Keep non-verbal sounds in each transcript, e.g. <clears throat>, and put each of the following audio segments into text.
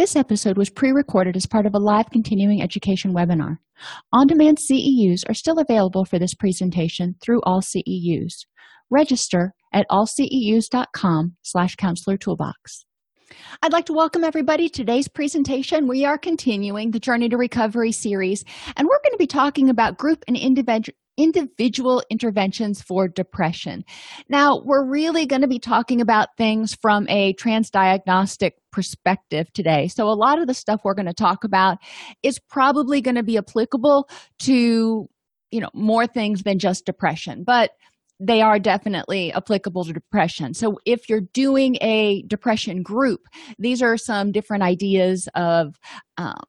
This episode was pre recorded as part of a live continuing education webinar. On demand CEUs are still available for this presentation through all CEUs. Register at allceus.com slash counselor toolbox. I'd like to welcome everybody to today's presentation. We are continuing the Journey to Recovery series, and we're going to be talking about group and individual individual interventions for depression. Now, we're really going to be talking about things from a transdiagnostic perspective today. So, a lot of the stuff we're going to talk about is probably going to be applicable to, you know, more things than just depression, but they are definitely applicable to depression. So, if you're doing a depression group, these are some different ideas of um,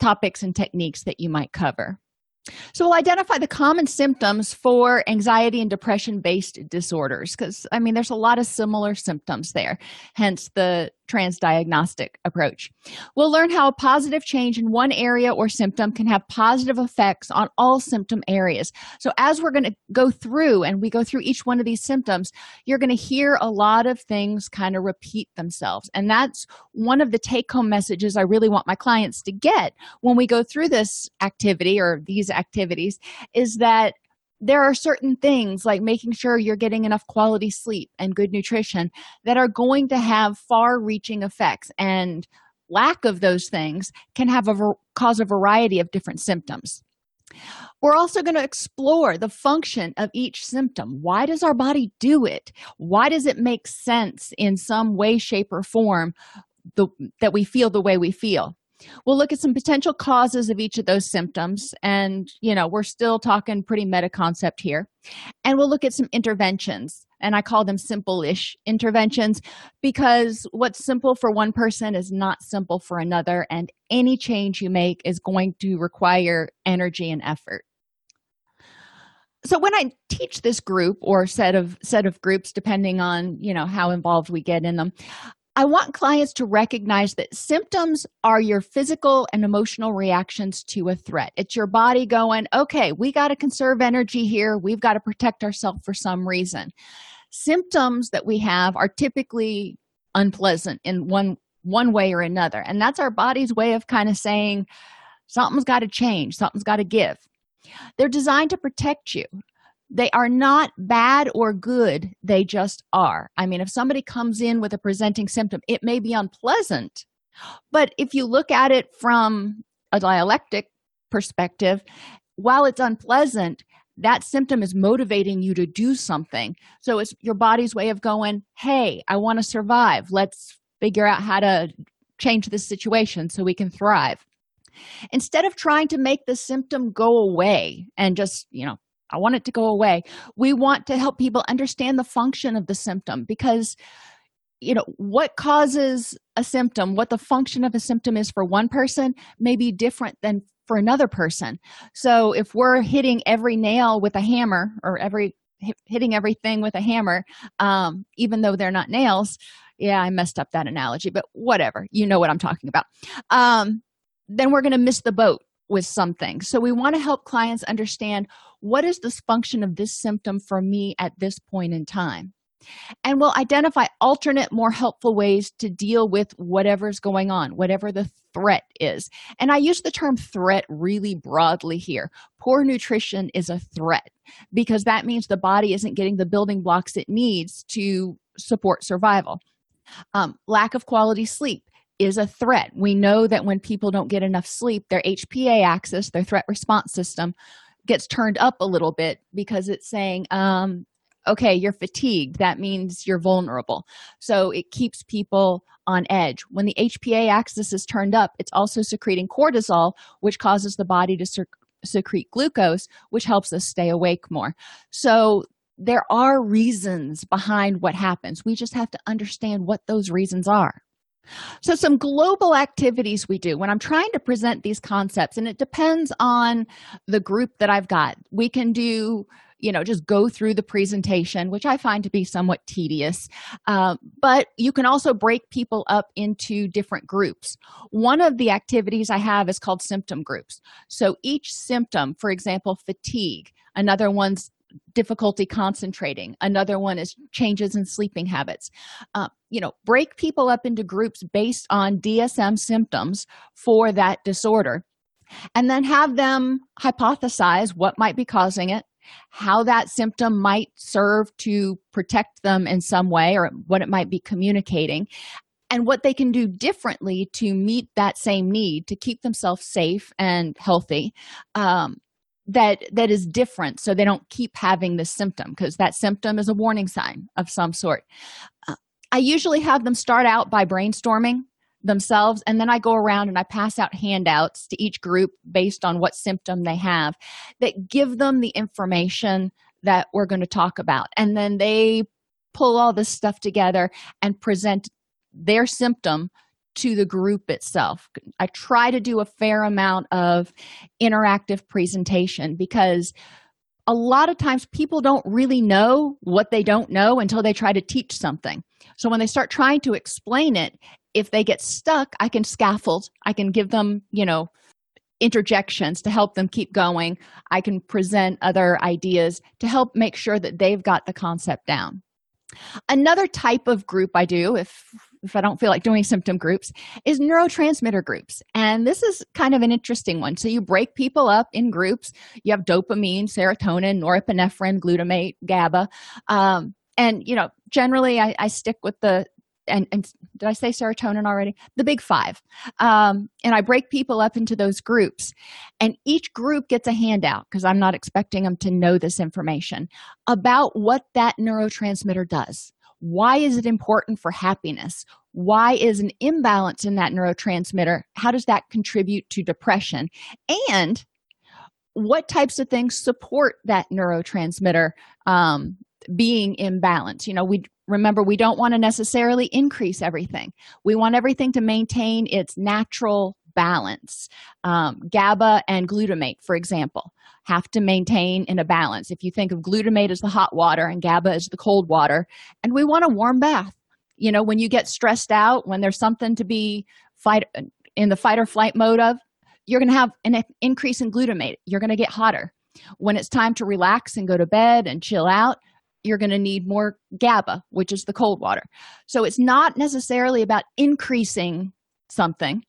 topics and techniques that you might cover. So we'll identify the common symptoms for anxiety and depression based disorders because, I mean, there's a lot of similar symptoms there, hence the transdiagnostic approach. We'll learn how a positive change in one area or symptom can have positive effects on all symptom areas. So, as we're going to go through and we go through each one of these symptoms, you're going to hear a lot of things kind of repeat themselves. And that's one of the take home messages I really want my clients to get when we go through this activity or these activities is that there are certain things like making sure you're getting enough quality sleep and good nutrition that are going to have far reaching effects and lack of those things can have a cause a variety of different symptoms we're also going to explore the function of each symptom. Why does our body do it? Why does it make sense in some way, shape, or form the, that we feel the way we feel? We'll look at some potential causes of each of those symptoms. And, you know, we're still talking pretty meta concept here. And we'll look at some interventions. And I call them simple ish interventions because what's simple for one person is not simple for another. And any change you make is going to require energy and effort so when i teach this group or set of set of groups depending on you know how involved we get in them I want clients to recognize that symptoms are your physical and emotional reactions to a threat. It's your body going, okay, we got to conserve energy here. We've got to protect ourselves for some reason. Symptoms that we have are typically unpleasant in one one way or another. And that's our body's way of kind of saying something's got to change, something's got to give. They're designed to protect you they are not bad or good. They just are. I mean if somebody comes in with a presenting symptom it may be unpleasant but if you look at it from a dialectic perspective while it's unpleasant that symptom is motivating you to do something. So it's your body's way of going hey i want to survive. Let's figure out how to change this situation so we can thrive. Instead of trying to make the symptom go away and just you know I want it to go away. We want to help people understand the function of the symptom because you know what causes a symptom what the function of a symptom is for one person may be different than for another person. So if we're hitting every nail with a hammer or every hitting everything with a hammer um, even though they're not nails yeah i messed up that analogy but whatever. You know what i'm talking about. Um, then we're going to miss the boat with something. So we want to help clients understand what is this function of this symptom for me at this point in time. And we'll identify alternate, more helpful ways to deal with whatever's going on, whatever the threat is. And I use the term threat really broadly here. Poor nutrition is a threat because that means the body isn't getting the building blocks it needs to support survival. Um, lack of quality sleep is a threat. We know that when people don't get enough sleep, their HPA axis, their threat response system, gets turned up a little bit because it's saying, um, okay, you're fatigued. That means you're vulnerable. So it keeps people on edge. When the HPA axis is turned up, it's also secreting cortisol, which causes the body to secrete glucose, which helps us stay awake more. So there are reasons behind what happens. We just have to understand what those reasons are. So, some global activities we do. When I'm trying to present these concepts, and it depends on the group that I've got. We can do you know just go through the presentation which i find to be somewhat tedious. Uh, but you can also break people up into different groups. One of the activities i have is called symptom groups. So each symptom for example fatigue another one's difficulty concentrating. Another one is changes in sleeping habits. Uh, you know break people up into groups based on dsm symptoms for that disorder and then have them hypothesize what might be causing it how that symptom might serve to protect them in some way or what it might be communicating and what they can do differently to meet that same need to keep themselves safe and healthy. Um, that that is different so they don't keep having this symptom because that symptom is a warning sign of some sort. Uh, i usually have them start out by brainstorming themselves and then i go around and i pass out handouts to each group based on what symptom they have that give them the information that we're going to talk about. And then they pull all this stuff together and present their symptom to the group itself. I try to do a fair amount of interactive presentation because a lot of times people don't really know what they don't know until they try to teach something. So when they start trying to explain it if they get stuck i can scaffold i can give them you know interjections to help them keep going. I can present other ideas to help make sure that they've got the concept down. Another type of group i do if if i don't feel like doing symptom groups is neurotransmitter groups and this is kind of an interesting one so you break people up in groups you have dopamine serotonin norepinephrine glutamate gaba um, and you know generally I, I stick with the and, and did I say serotonin already? The big five. Um, and I break people up into those groups, and each group gets a handout because I'm not expecting them to know this information about what that neurotransmitter does. Why is it important for happiness? Why is an imbalance in that neurotransmitter? How does that contribute to depression? And what types of things support that neurotransmitter um, being imbalanced? You know, we remember we don't want to necessarily increase everything we want everything to maintain its natural balance. Um, gaba and glutamate for example have to maintain in a balance. If you think of glutamate as the hot water and gaba as the cold water and we want a warm bath. You know when you get stressed out when there's something to be fight in the fight or flight mode of you're going to have an increase in glutamate. You're going to get hotter. When it's time to relax and go to bed and chill out you're going to need more GABA, which is the cold water. So it's not necessarily about increasing something.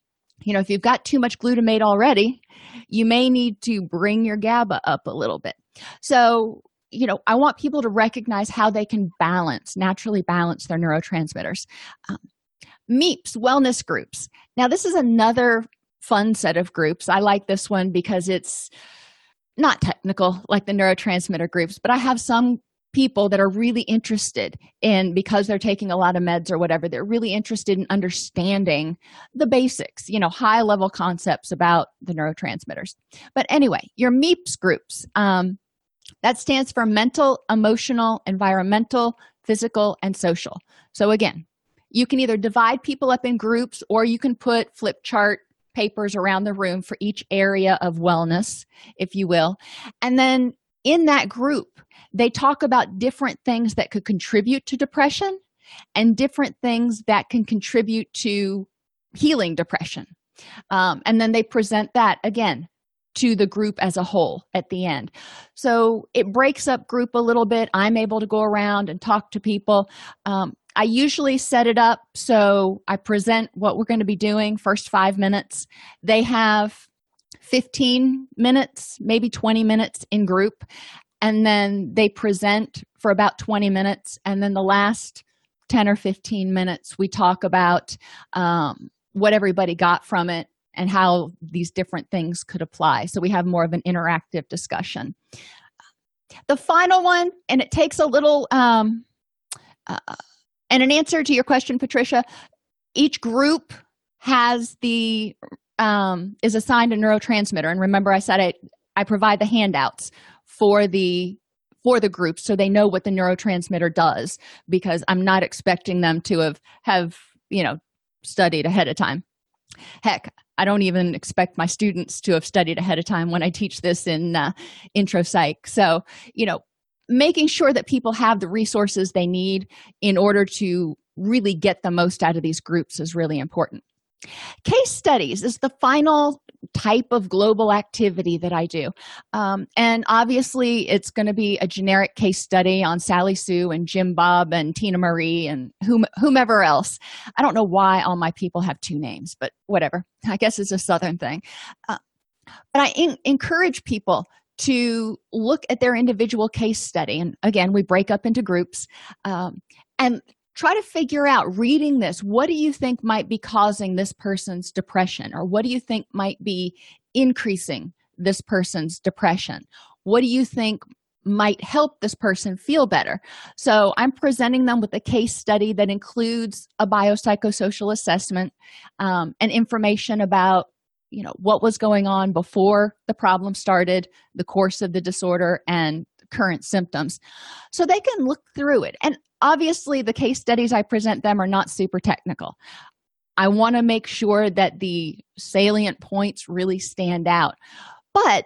You know, if you've got too much glutamate already, you may need to bring your GABA up a little bit. So, you know, I want people to recognize how they can balance, naturally balance their neurotransmitters. Um, MEEPS, wellness groups. Now, this is another fun set of groups. I like this one because it's not technical like the neurotransmitter groups, but I have some people that are really interested in because they're taking a lot of meds or whatever they're really interested in understanding the basics you know high level concepts about the neurotransmitters. But anyway your meeps groups um, that stands for mental emotional environmental physical and social. So again you can either divide people up in groups or you can put flip chart papers around the room for each area of wellness if you will. And then in that group they talk about different things that could contribute to depression and different things that can contribute to healing depression. Um, and then they present that again to the group as a whole at the end. So it breaks up group a little bit. I'm able to go around and talk to people. Um, i usually set it up so i present what we're going to be doing first five minutes. They have 15 minutes maybe 20 minutes in group. And then they present for about 20 minutes. And then the last 10 or 15 minutes we talk about um, what everybody got from it and how these different things could apply. So we have more of an interactive discussion. The final one and it takes a little um, uh, and an answer to your question patricia each group has the um, is assigned a neurotransmitter. And remember i said it i provide the handouts for the for the group so they know what the neurotransmitter does because i'm not expecting them to have have you know studied ahead of time. Heck i don't even expect my students to have studied ahead of time when i teach this in uh, intro psych so you know making sure that people have the resources they need in order to really get the most out of these groups is really important Case studies is the final type of global activity that I do. Um, and obviously, it's going to be a generic case study on Sally Sue and Jim Bob and Tina Marie and whom, whomever else. I don't know why all my people have two names, but whatever. I guess it's a Southern thing. Uh, but I in- encourage people to look at their individual case study. And again, we break up into groups um, and try to figure out reading this what do you think might be causing this person's depression? Or what do you think might be increasing this person's depression? What do you think might help this person feel better? So i'm presenting them with a case study that includes a biopsychosocial assessment um, and information about you know what was going on before the problem started the course of the disorder and current symptoms. So they can look through it. And obviously the case studies i present them are not super technical. I want to make sure that the salient points really stand out. But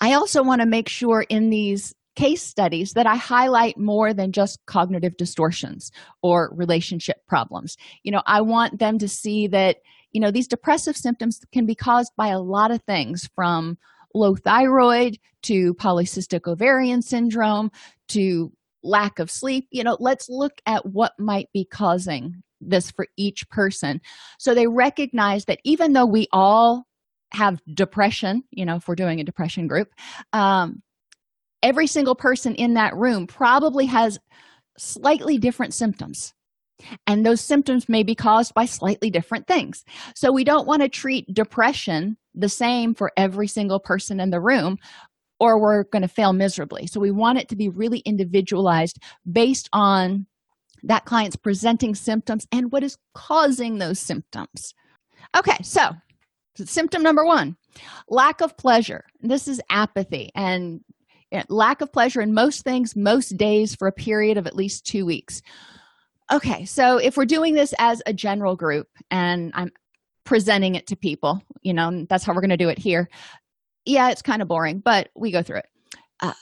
i also want to make sure in these case studies that i highlight more than just cognitive distortions or relationship problems. You know i want them to see that you know these depressive symptoms can be caused by a lot of things from low thyroid to polycystic ovarian syndrome to lack of sleep. You know let's look at what might be causing this for each person. So they recognize that even though we all have depression you know if we're doing a depression group um, every single person in that room probably has slightly different symptoms. And those symptoms may be caused by slightly different things. So we don't want to treat depression the same for every single person in the room or we're going to fail miserably. So we want it to be really individualized based on that client's presenting symptoms and what is causing those symptoms. Okay, so symptom number one lack of pleasure. This is apathy and eh, lack of pleasure in most things, most days for a period of at least two weeks. Okay, so if we're doing this as a general group and I'm presenting it to people, you know, that's how we're going to do it here. Yeah it's kind of boring but we go through it. Uh,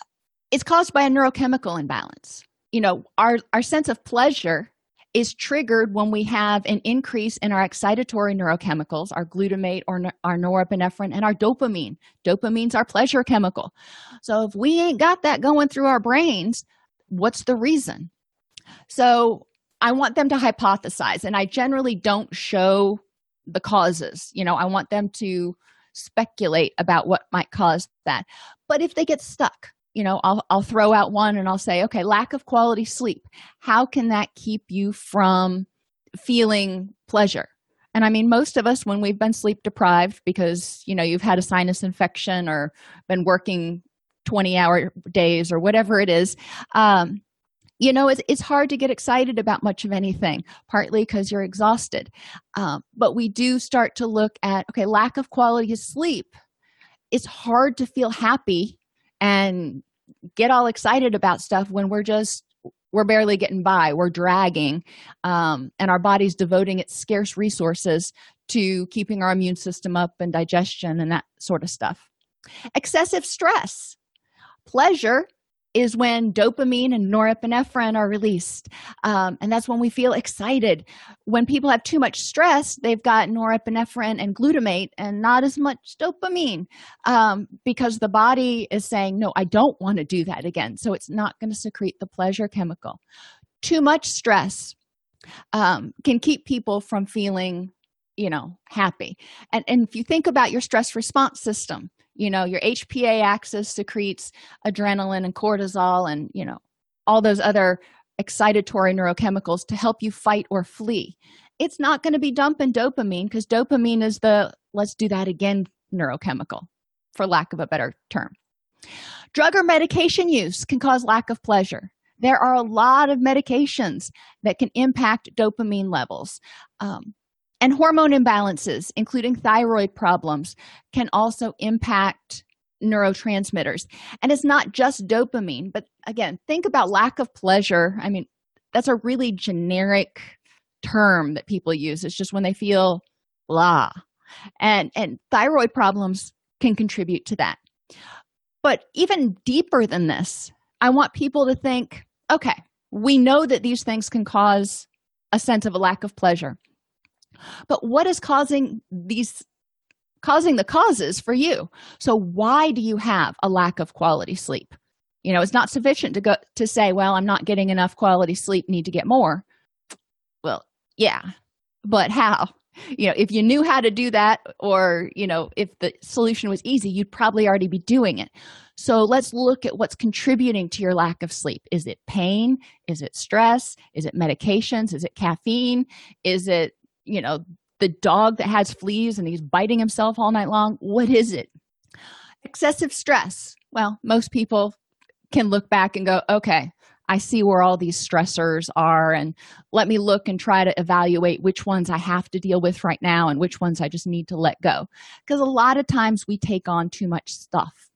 it's caused by a neurochemical imbalance. You know our our sense of pleasure is triggered when we have an increase in our excitatory neurochemicals our glutamate or our norepinephrine and our dopamine. Dopamine's our pleasure chemical. So if we ain't got that going through our brains what's the reason? So i want them to hypothesize and i generally don't show the causes you know i want them to speculate about what might cause that. But if they get stuck you know I'll, I'll throw out one and i'll say okay lack of quality sleep. How can that keep you from feeling pleasure? And i mean most of us when we've been sleep deprived because you know you've had a sinus infection or been working 20 hour days or whatever it is um, you know it's, it's hard to get excited about much of anything partly because you're exhausted. Um, but we do start to look at okay lack of quality of sleep it's hard to feel happy and get all excited about stuff when we're just we're barely getting by we're dragging um, and our body's devoting its scarce resources to keeping our immune system up and digestion and that sort of stuff. Excessive stress pleasure is when dopamine and norepinephrine are released. Um, and that's when we feel excited. When people have too much stress, they've got norepinephrine and glutamate and not as much dopamine um, because the body is saying, no, I don't want to do that again. So it's not going to secrete the pleasure chemical. Too much stress um, can keep people from feeling you know happy and, and if you think about your stress response system you know your hpa axis secretes adrenaline and cortisol and you know all those other excitatory neurochemicals to help you fight or flee. It's not going to be dumping dopamine because dopamine is the let's do that again neurochemical for lack of a better term. Drug or medication use can cause lack of pleasure. There are a lot of medications that can impact dopamine levels. Um, and hormone imbalances, including thyroid problems, can also impact neurotransmitters. And it's not just dopamine, but again, think about lack of pleasure. I mean, that's a really generic term that people use. It's just when they feel blah. And and thyroid problems can contribute to that. But even deeper than this, I want people to think, okay, we know that these things can cause a sense of a lack of pleasure. But what is causing these causing the causes for you. So why do you have a lack of quality sleep? You know, it's not sufficient to go to say, well, I'm not getting enough quality sleep, need to get more. Well, yeah. But how? You know, if you knew how to do that or, you know, if the solution was easy, you'd probably already be doing it. So let's look at what's contributing to your lack of sleep. Is it pain? Is it stress? Is it medications? Is it caffeine? Is it, you know, the dog that has fleas and he's biting himself all night long? What is it? Excessive stress. Well, most people can look back and go, okay, I see where all these stressors are, and let me look and try to evaluate which ones I have to deal with right now and which ones I just need to let go. Because a lot of times we take on too much stuff.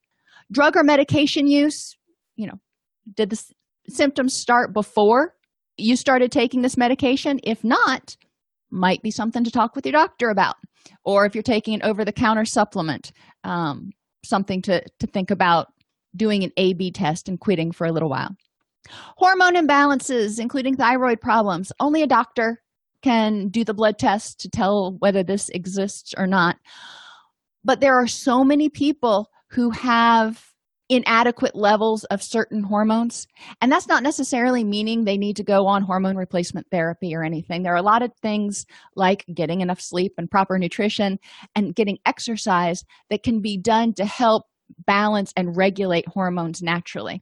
Drug or medication use, you know, did the symptoms start before you started taking this medication? If not, might be something to talk with your doctor about. Or if you're taking an over-the-counter supplement um, something to, to think about doing an a b test and quitting for a little while. Hormone imbalances including thyroid problems only a doctor can do the blood test to tell whether this exists or not. But there are so many people who have inadequate levels of certain hormones. And that's not necessarily meaning they need to go on hormone replacement therapy or anything. There are a lot of things like getting enough sleep and proper nutrition and getting exercise that can be done to help balance and regulate hormones naturally.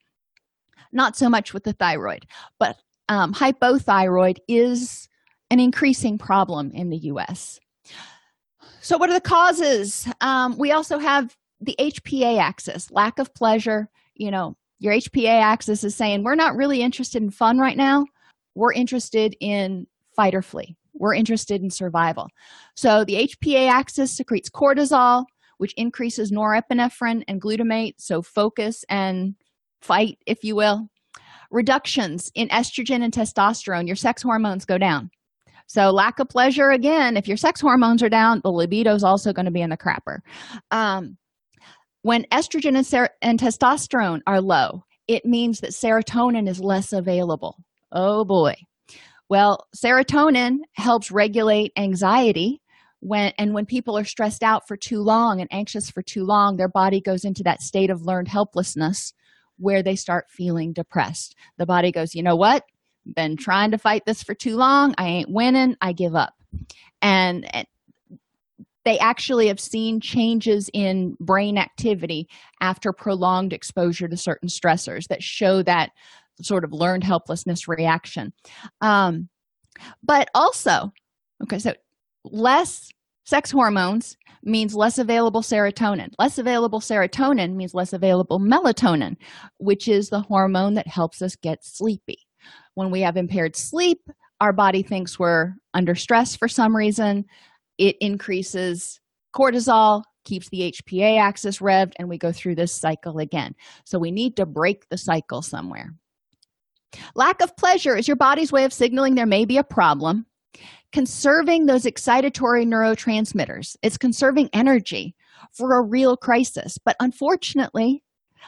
Not so much with the thyroid, but um, hypothyroid is an increasing problem in the US. So, what are the causes? Um, we also have the HPA axis, lack of pleasure, you know, your HPA axis is saying, we're not really interested in fun right now. We're interested in fight or flee. We're interested in survival. So the HPA axis secretes cortisol, which increases norepinephrine and glutamate, so focus and fight, if you will. Reductions in estrogen and testosterone, your sex hormones go down. So, lack of pleasure again, if your sex hormones are down, the libido is also going to be in the crapper. Um, when estrogen and, ser- and testosterone are low, it means that serotonin is less available. Oh boy. Well, serotonin helps regulate anxiety when and when people are stressed out for too long and anxious for too long, their body goes into that state of learned helplessness where they start feeling depressed. The body goes, "You know what? Been trying to fight this for too long. I ain't winning. I give up." And, and they actually have seen changes in brain activity after prolonged exposure to certain stressors that show that sort of learned helplessness reaction. Um, but also, okay, so less sex hormones means less available serotonin. Less available serotonin means less available melatonin, which is the hormone that helps us get sleepy. When we have impaired sleep, our body thinks we're under stress for some reason it increases cortisol keeps the hpa axis revved and we go through this cycle again. So we need to break the cycle somewhere. Lack of pleasure is your body's way of signaling there may be a problem. Conserving those excitatory neurotransmitters it's conserving energy for a real crisis. But unfortunately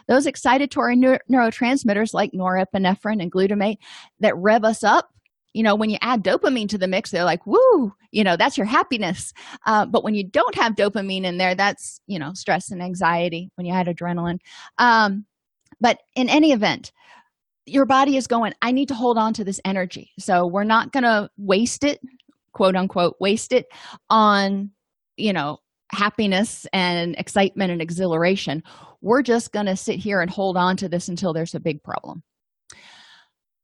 those excitatory neurotransmitters like norepinephrine and glutamate that rev us up you know when you add dopamine to the mix they're like woo you know that's your happiness. Uh, but when you don't have dopamine in there that's you know stress and anxiety when you add adrenaline. Um, but in any event your body is going i need to hold on to this energy. So we're not going to waste it quote unquote waste it on you know happiness and excitement and exhilaration. We're just going to sit here and hold on to this until there's a big problem.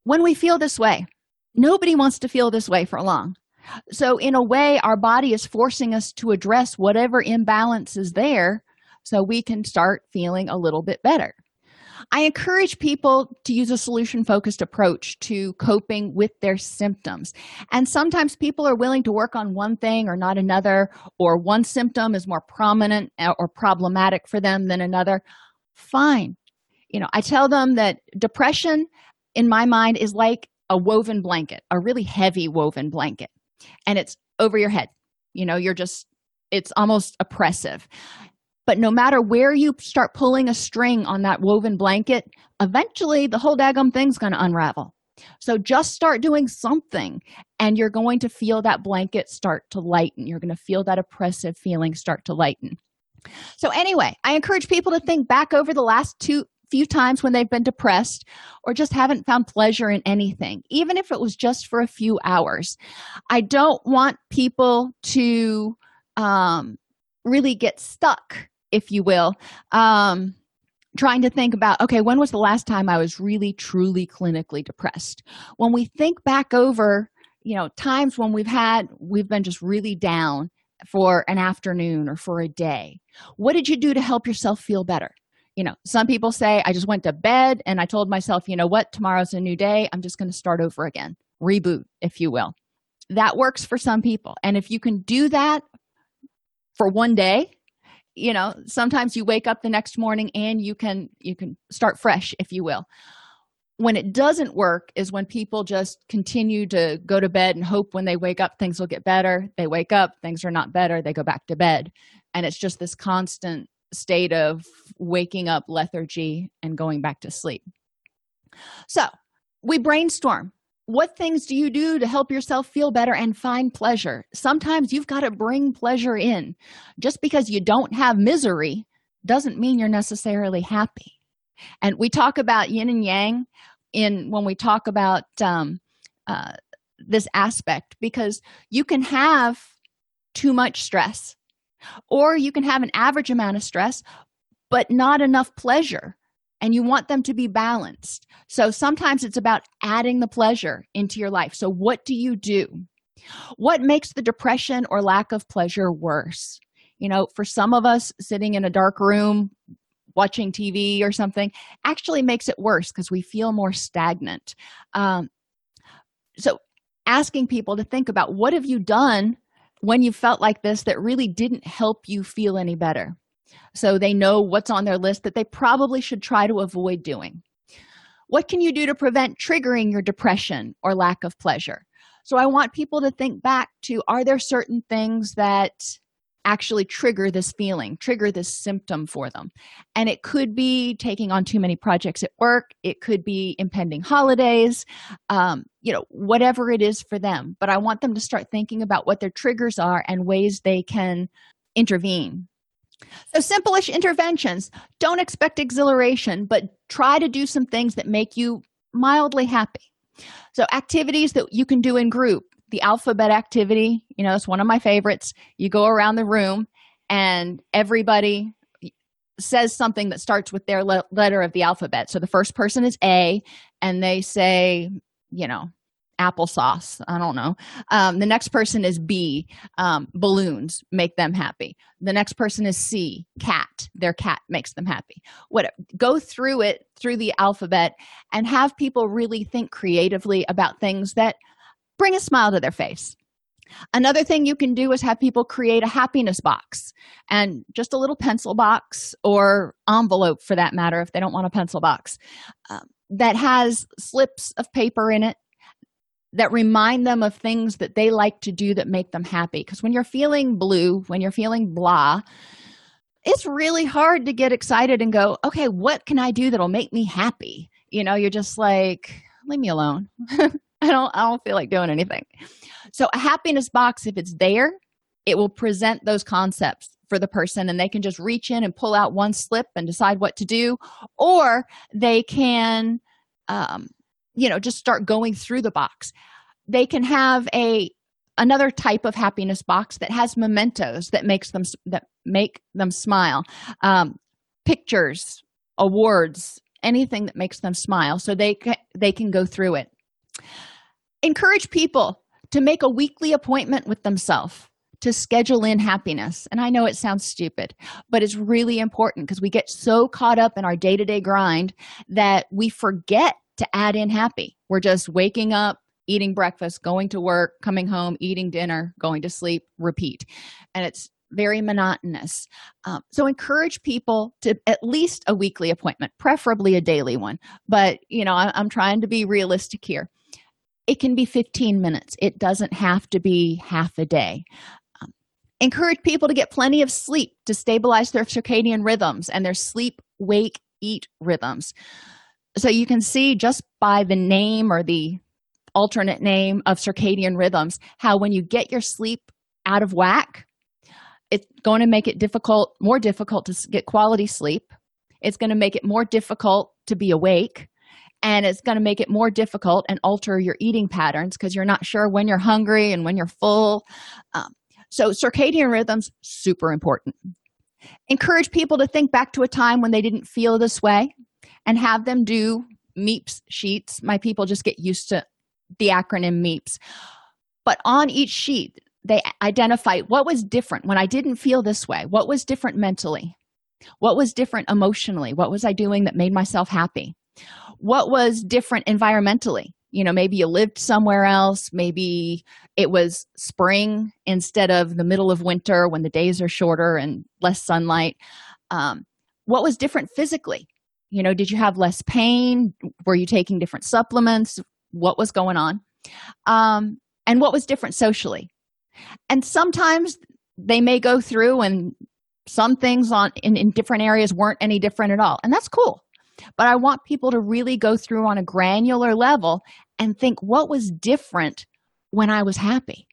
When we feel this way Nobody wants to feel this way for long. So, in a way, our body is forcing us to address whatever imbalance is there so we can start feeling a little bit better. I encourage people to use a solution focused approach to coping with their symptoms. And sometimes people are willing to work on one thing or not another, or one symptom is more prominent uh, or problematic for them than another. Fine. You know, I tell them that depression, in my mind, is like a woven blanket, a really heavy woven blanket, and it's over your head. You know, you're just, it's almost oppressive. But no matter where you start pulling a string on that woven blanket, eventually the whole daggum thing's going to unravel. So just start doing something, and you're going to feel that blanket start to lighten. You're going to feel that oppressive feeling start to lighten. So, anyway, I encourage people to think back over the last two few times when they've been depressed or just haven't found pleasure in anything, even if it was just for a few hours. I don't want people to um, really get stuck if you will um, trying to think about okay when was the last time i was really truly clinically depressed when we think back over you know times when we've had we've been just really down for an afternoon or for a day what did you do to help yourself feel better you know some people say i just went to bed and i told myself you know what? Tomorrow's a new day. I'm just going to start over again. Reboot if you will. That works for some people. And if you can do that for one day you know sometimes you wake up the next morning and you can you can start fresh if you will. When it doesn't work is when people just continue to go to bed and hope when they wake up things will get better. They wake up things are not better they go back to bed. And it's just this constant state of waking up lethargy and going back to sleep so we brainstorm what things do you do to help yourself feel better and find pleasure? Sometimes you've got to bring pleasure in. Just because you don't have misery doesn't mean you're necessarily happy. And we talk about yin and yang in when we talk about um, uh, this aspect because you can have too much stress, or you can have an average amount of stress, but not enough pleasure and you want them to be balanced. So sometimes it's about adding the pleasure into your life. So, what do you do? What makes the depression or lack of pleasure worse? You know, for some of us, sitting in a dark room watching TV or something actually makes it worse because we feel more stagnant. Um, so, asking people to think about what have you done when you felt like this that really didn't help you feel any better? so they know what's on their list that they probably should try to avoid doing. What can you do to prevent triggering your depression or lack of pleasure? So I want people to think back to are there certain things that actually trigger this feeling, trigger this symptom for them? And it could be taking on too many projects at work, it could be impending holidays, um, you know, whatever it is for them. But I want them to start thinking about what their triggers are and ways they can intervene so, simple-ish interventions. Don't expect exhilaration, but try to do some things that make you mildly happy. So, activities that you can do in group. The alphabet activity, you know, it's one of my favorites. You go around the room and everybody says something that starts with their le- letter of the alphabet. So, the first person is A, and they say, you know, applesauce. I don't know. Um, the next person is b um, balloons make them happy. The next person is c cat. Their cat makes them happy. What go through it through the alphabet and have people really think creatively about things that bring a smile to their face another thing you can do is have people create a happiness box and just a little pencil box or envelope for that matter if they don't want a pencil box um, that has slips of paper in it that remind them of things that they like to do that make them happy. Because when you're feeling blue, when you're feeling blah, it's really hard to get excited and go, okay, what can I do that'll make me happy? You know, you're just like, leave me alone. <laughs> I don't I don't feel like doing anything. So a happiness box, if it's there, it will present those concepts for the person and they can just reach in and pull out one slip and decide what to do, or they can um, you know just start going through the box. They can have a another type of happiness box that has mementos that makes them that make them smile. Um, pictures awards anything that makes them smile so they they can go through it encourage people to make a weekly appointment with themselves to schedule in happiness. And I know it sounds stupid, but it's really important because we get so caught up in our day to day grind that we forget to add in happy. We're just waking up, eating breakfast, going to work, coming home, eating dinner, going to sleep, repeat. And it's very monotonous. Um, so encourage people to at least a weekly appointment, preferably a daily one. But, you know, I, I'm trying to be realistic here. It can be 15 minutes, it doesn't have to be half a day. Um, encourage people to get plenty of sleep to stabilize their circadian rhythms and their sleep, wake, eat rhythms. So you can see just by the name or the alternate name of circadian rhythms how when you get your sleep out of whack, it's going to make it difficult more difficult to get quality sleep it's going to make it more difficult to be awake and it's going to make it more difficult and alter your eating patterns because you're not sure when you're hungry and when you're full um, so circadian rhythms super important encourage people to think back to a time when they didn't feel this way and have them do meeps sheets my people just get used to the acronym meeps but on each sheet they identify what was different when I didn't feel this way. What was different mentally? What was different emotionally? What was I doing that made myself happy? What was different environmentally? You know, maybe you lived somewhere else. Maybe it was spring instead of the middle of winter when the days are shorter and less sunlight. Um, what was different physically? You know, did you have less pain? Were you taking different supplements? What was going on? Um, and what was different socially? and sometimes they may go through and some things on in, in different areas weren't any different at all and that's cool but i want people to really go through on a granular level and think what was different when i was happy.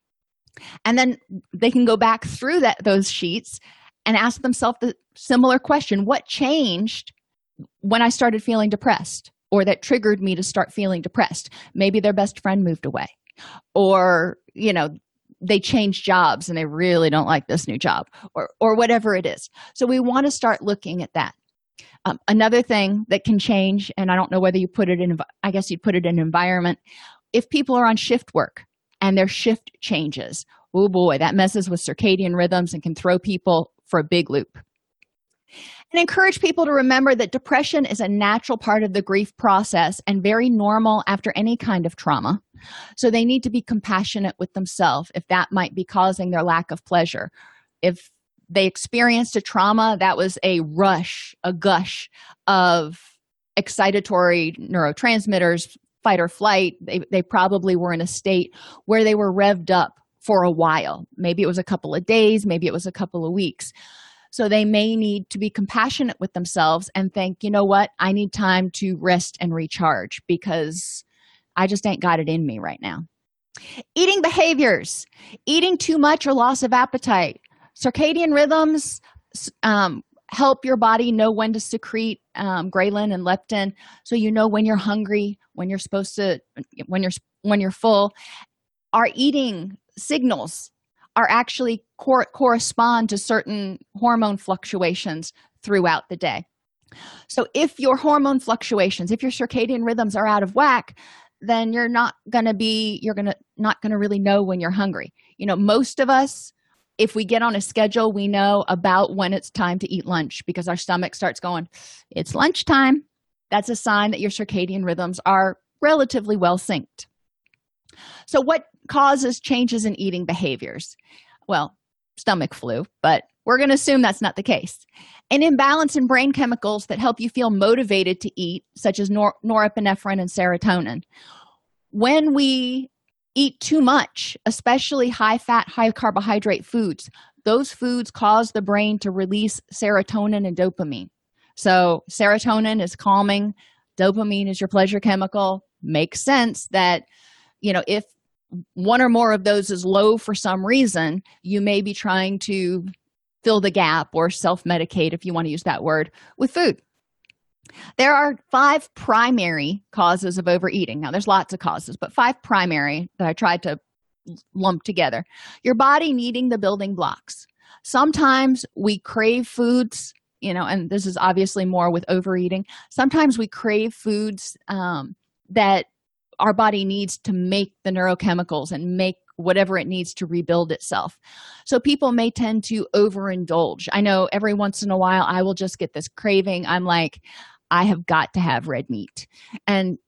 And then they can go back through that those sheets and ask themselves the similar question what changed when i started feeling depressed or that triggered me to start feeling depressed? Maybe their best friend moved away or you know they change jobs and they really don't like this new job or or whatever it is. So we want to start looking at that um, another thing that can change and i don't know whether you put it in i guess you'd put it in environment if people are on shift work and their shift changes oh boy that messes with circadian rhythms and can throw people for a big loop and encourage people to remember that depression is a natural part of the grief process and very normal after any kind of trauma. So they need to be compassionate with themselves if that might be causing their lack of pleasure. If they experienced a trauma that was a rush, a gush of excitatory neurotransmitters, fight or flight, they, they probably were in a state where they were revved up for a while. Maybe it was a couple of days, maybe it was a couple of weeks. So they may need to be compassionate with themselves and think, you know what, I need time to rest and recharge because I just ain't got it in me right now. Eating behaviors, eating too much or loss of appetite, circadian rhythms um, help your body know when to secrete um, ghrelin and leptin, so you know when you're hungry, when you're supposed to, when you're when you're full. Our eating signals are actually cor- correspond to certain hormone fluctuations throughout the day. So if your hormone fluctuations, if your circadian rhythms are out of whack, then you're not going to be you're going to not going to really know when you're hungry. You know, most of us if we get on a schedule, we know about when it's time to eat lunch because our stomach starts going, it's lunchtime. That's a sign that your circadian rhythms are relatively well synced. So, what causes changes in eating behaviors? Well, stomach flu, but we're going to assume that's not the case. An imbalance in brain chemicals that help you feel motivated to eat, such as nor- norepinephrine and serotonin. When we eat too much, especially high fat, high carbohydrate foods, those foods cause the brain to release serotonin and dopamine. So, serotonin is calming, dopamine is your pleasure chemical. Makes sense that you know if one or more of those is low for some reason you may be trying to fill the gap or self-medicate if you want to use that word with food there are five primary causes of overeating. Now there's lots of causes but five primary that i tried to lump together. Your body needing the building blocks. Sometimes we crave foods you know and this is obviously more with overeating. Sometimes we crave foods um, that our body needs to make the neurochemicals and make whatever it needs to rebuild itself. So people may tend to overindulge. I know every once in a while I will just get this craving. I'm like, I have got to have red meat. And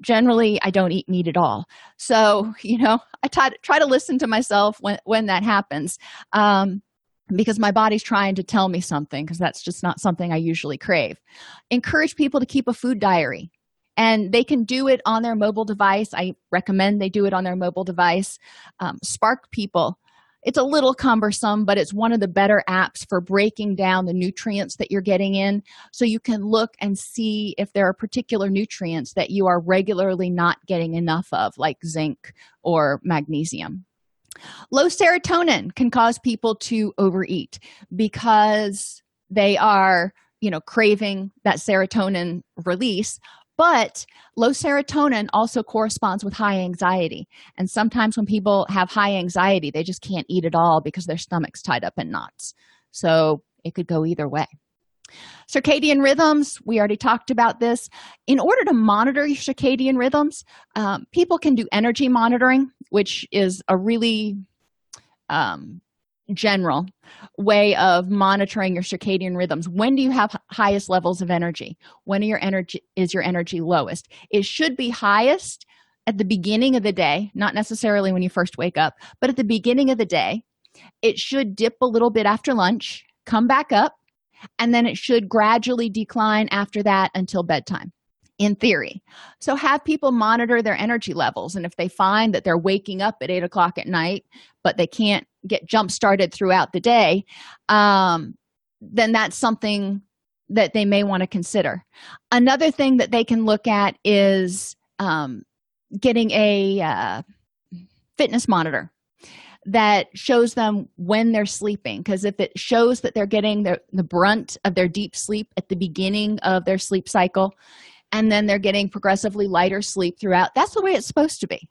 generally I don't eat meat at all. So, <laughs> you know, I try to, try to listen to myself when, when that happens. Um, because my body's trying to tell me something because that's just not something I usually crave. Encourage people to keep a food diary and they can do it on their mobile device. I recommend they do it on their mobile device. Um, Spark People, it's a little cumbersome, but it's one of the better apps for breaking down the nutrients that you're getting in. So you can look and see if there are particular nutrients that you are regularly not getting enough of, like zinc or magnesium. Low serotonin can cause people to overeat because they are you know craving that serotonin release but low serotonin also corresponds with high anxiety. And sometimes when people have high anxiety, they just can't eat at all because their stomach's tied up in knots. So it could go either way. Circadian rhythms, we already talked about this. In order to monitor your circadian rhythms, um, people can do energy monitoring, which is a really um, general way of monitoring your circadian rhythms when do you have highest levels of energy when your energy is your energy lowest it should be highest at the beginning of the day not necessarily when you first wake up but at the beginning of the day it should dip a little bit after lunch come back up and then it should gradually decline after that until bedtime in theory. So have people monitor their energy levels. And if they find that they're waking up at eight o'clock at night, but they can't get jump started throughout the day, um, then that's something that they may want to consider. Another thing that they can look at is um, getting a uh, fitness monitor that shows them when they're sleeping because if it shows that they're getting the, the brunt of their deep sleep at the beginning of their sleep cycle and then they're getting progressively lighter sleep throughout. That's the way it's supposed to be.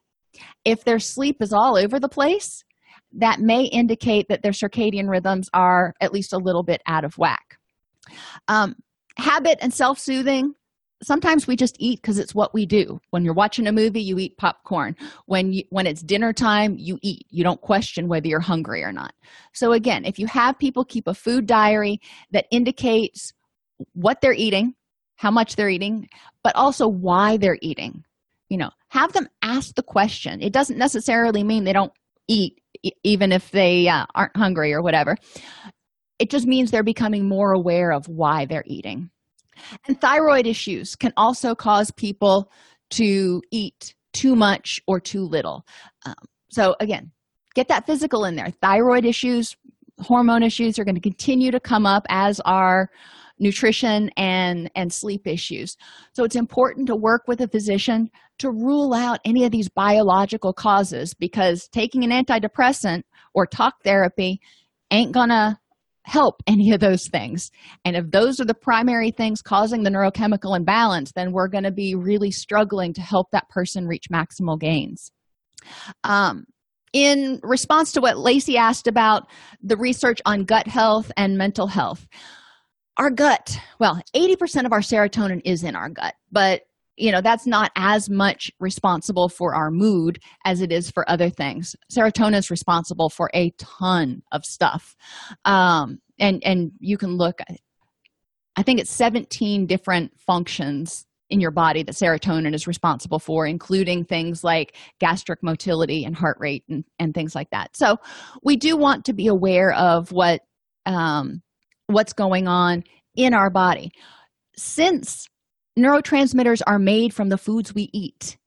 If their sleep is all over the place, that may indicate that their circadian rhythms are at least a little bit out of whack. Um, habit and self soothing. Sometimes we just eat because it's what we do. When you're watching a movie, you eat popcorn. When you, when it's dinner time, you eat. You don't question whether you're hungry or not. So again, if you have people keep a food diary that indicates what they're eating, how much they're eating, but also why they're eating. You know, have them ask the question. It doesn't necessarily mean they don't eat, even if they uh, aren't hungry or whatever. It just means they're becoming more aware of why they're eating. And thyroid issues can also cause people to eat too much or too little. Um, so, again, get that physical in there. Thyroid issues, hormone issues are going to continue to come up as our nutrition and and sleep issues. So it's important to work with a physician to rule out any of these biological causes because taking an antidepressant or talk therapy ain't gonna help any of those things. And if those are the primary things causing the neurochemical imbalance then we're going to be really struggling to help that person reach maximal gains. Um, in response to what lacey asked about the research on gut health and mental health our gut. Well 80% of our serotonin is in our gut but you know that's not as much responsible for our mood as it is for other things. Serotonin is responsible for a ton of stuff. Um, and and you can look i think it's 17 different functions in your body that serotonin is responsible for including things like gastric motility and heart rate and, and things like that. So we do want to be aware of what um, what's going on in our body. Since neurotransmitters are made from the foods we eat,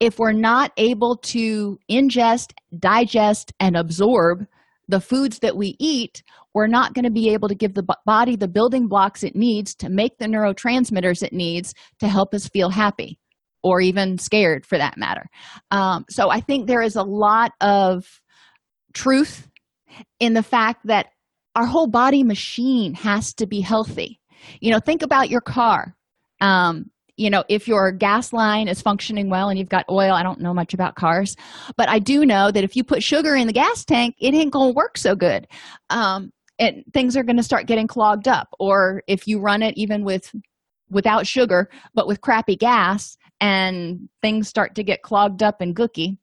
if we're not able to ingest, digest, and absorb the foods that we eat, we're not going to be able to give the body the building blocks it needs to make the neurotransmitters it needs to help us feel happy or even scared for that matter. Um, so I think there is a lot of truth in the fact that our whole body machine has to be healthy. You know think about your car. Um, you know if your gas line is functioning well and you've got oil i don't know much about cars but i do know that if you put sugar in the gas tank it ain't gonna work so good. Um, and things are gonna start getting clogged up. Or if you run it even with without sugar but with crappy gas and things start to get clogged up and gooky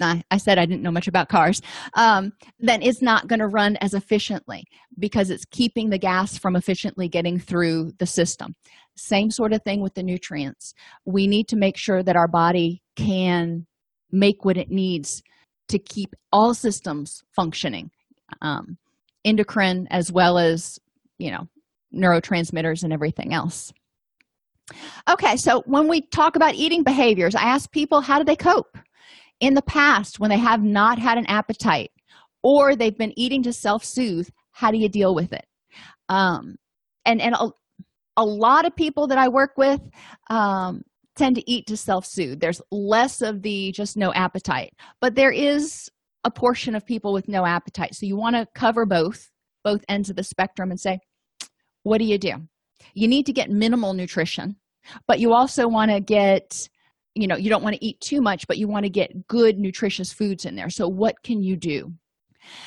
I, I said I didn't know much about cars, um, then it's not going to run as efficiently because it's keeping the gas from efficiently getting through the system. Same sort of thing with the nutrients. We need to make sure that our body can make what it needs to keep all systems functioning um, endocrine as well as you know neurotransmitters and everything else okay so when we talk about eating behaviors i ask people how do they cope in the past when they have not had an appetite or they've been eating to self-soothe how do you deal with it? Um, and and a, a lot of people that i work with um, tend to eat to self-soothe. There's less of the just no appetite but there is a portion of people with no appetite. So you want to cover both both ends of the spectrum and say what do you do? You need to get minimal nutrition but you also want to get you know you don't want to eat too much but you want to get good nutritious foods in there. So what can you do?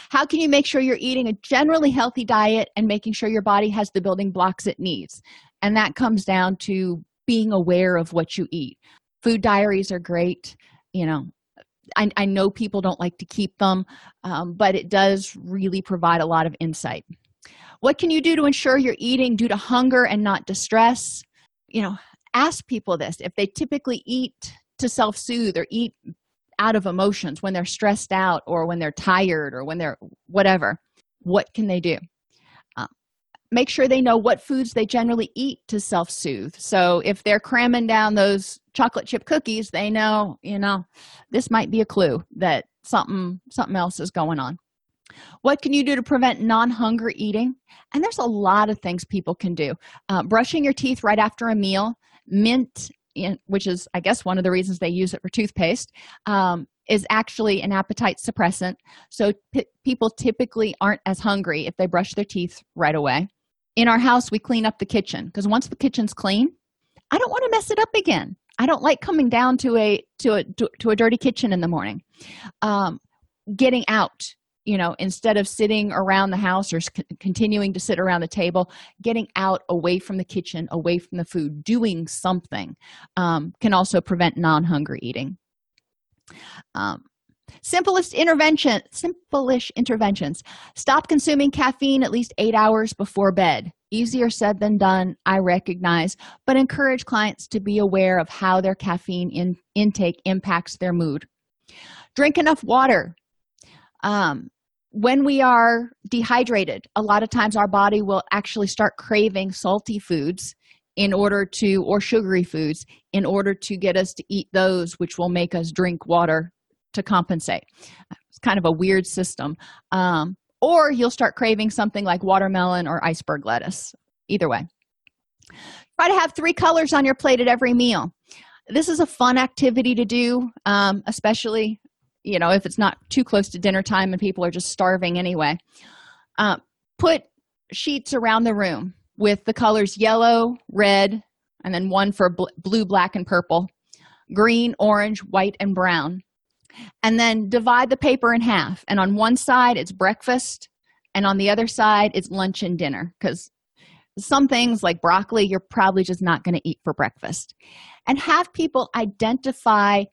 How can you make sure you're eating a generally healthy diet and making sure your body has the building blocks it needs? And that comes down to being aware of what you eat. Food diaries are great you know. I, I know people don't like to keep them um, but it does really provide a lot of insight. What can you do to ensure you're eating due to hunger and not distress? You know ask people this if they typically eat to self-soothe or eat out of emotions when they're stressed out or when they're tired or when they're whatever what can they do? Uh, make sure they know what foods they generally eat to self-soothe. So if they're cramming down those chocolate chip cookies they know you know this might be a clue that something something else is going on. What can you do to prevent non-hunger eating? And there's a lot of things people can do. Uh, brushing your teeth right after a meal mint in, which is i guess one of the reasons they use it for toothpaste um, is actually an appetite suppressant. So p- people typically aren't as hungry if they brush their teeth right away. In our house we clean up the kitchen because once the kitchen's clean i don't want to mess it up again. I don't like coming down to a to a to a dirty kitchen in the morning. Um, getting out you know instead of sitting around the house or c- continuing to sit around the table getting out away from the kitchen away from the food doing something um, can also prevent non-hunger eating. Um, simplest intervention simple-ish interventions. Stop consuming caffeine at least eight hours before bed. Easier said than done i recognize but encourage clients to be aware of how their caffeine in, intake impacts their mood. Drink enough water. Um, when we are dehydrated a lot of times our body will actually start craving salty foods in order to or sugary foods in order to get us to eat those which will make us drink water to compensate. It's kind of a weird system. Um, or you'll start craving something like watermelon or iceberg lettuce. Either way. Try to have three colors on your plate at every meal. This is a fun activity to do um, especially you know if it's not too close to dinner time and people are just starving anyway. Uh, put sheets around the room with the colors yellow red and then one for bl- blue black and purple green orange white and brown. And then divide the paper in half. And on one side it's breakfast and on the other side it's lunch and dinner. Because some things like broccoli you're probably just not going to eat for breakfast. And have people identify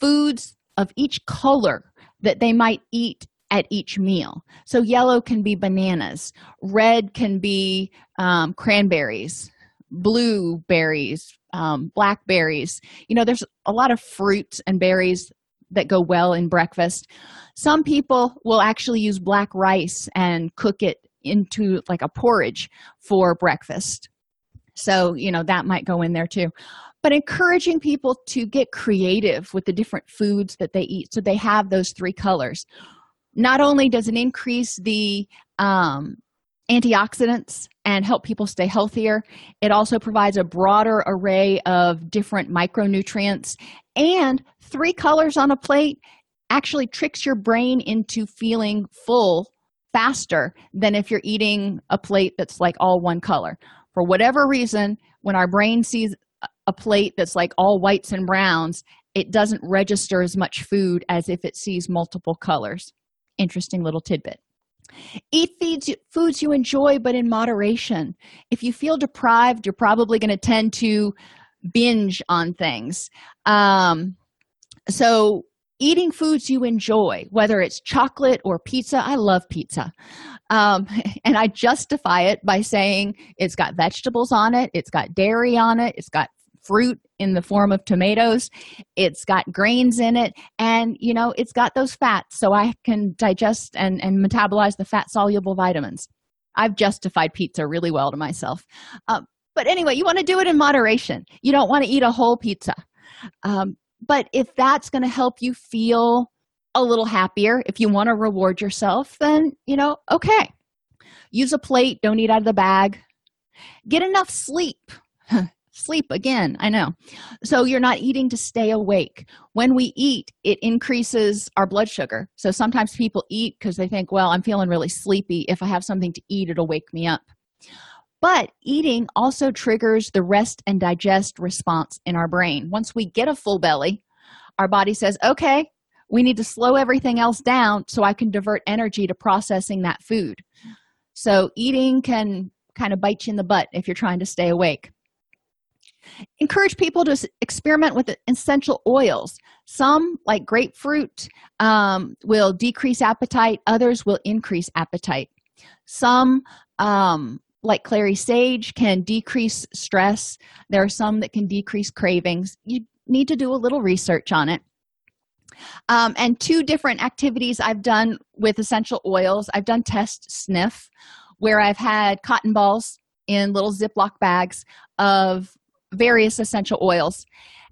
foods of each color that they might eat at each meal. So, yellow can be bananas, red can be um, cranberries, blueberries, um, blackberries. You know, there's a lot of fruits and berries that go well in breakfast. Some people will actually use black rice and cook it into like a porridge for breakfast. So, you know, that might go in there too. But encouraging people to get creative with the different foods that they eat. So they have those three colors. Not only does it increase the um, antioxidants and help people stay healthier it also provides a broader array of different micronutrients. And three colors on a plate actually tricks your brain into feeling full faster than if you're eating a plate that's like all one color for whatever reason when our brain sees a plate that's like all whites and browns it doesn't register as much food as if it sees multiple colors. Interesting little tidbit. Eat feeds foods you enjoy but in moderation. If you feel deprived you're probably going to tend to binge on things. Um, so eating foods you enjoy, whether it's chocolate or pizza. I love pizza. Um, <laughs> and I justify it by saying it's got vegetables on it, it's got dairy on it, it's got fruit in the form of tomatoes, it's got grains in it, and you know, it's got those fats so I can digest and, and metabolize the fat soluble vitamins. I've justified pizza really well to myself. Um, but anyway, you want to do it in moderation. You don't want to eat a whole pizza. Um, but if that's going to help you feel a little happier, if you want to reward yourself, then, you know, okay. Use a plate, don't eat out of the bag. Get enough sleep. <laughs> sleep again, I know. So you're not eating to stay awake. When we eat, it increases our blood sugar. So sometimes people eat because they think, well, I'm feeling really sleepy. If I have something to eat, it'll wake me up. But eating also triggers the rest and digest response in our brain. Once we get a full belly, our body says, okay, we need to slow everything else down so I can divert energy to processing that food. So, eating can kind of bite you in the butt if you're trying to stay awake. Encourage people to experiment with essential oils. Some, like grapefruit, um, will decrease appetite, others will increase appetite. Some um, like clary sage can decrease stress. There are some that can decrease cravings. You need to do a little research on it. Um, and two different activities i've done with essential oils. I've done test sniff where i've had cotton balls in little ziploc bags of various essential oils.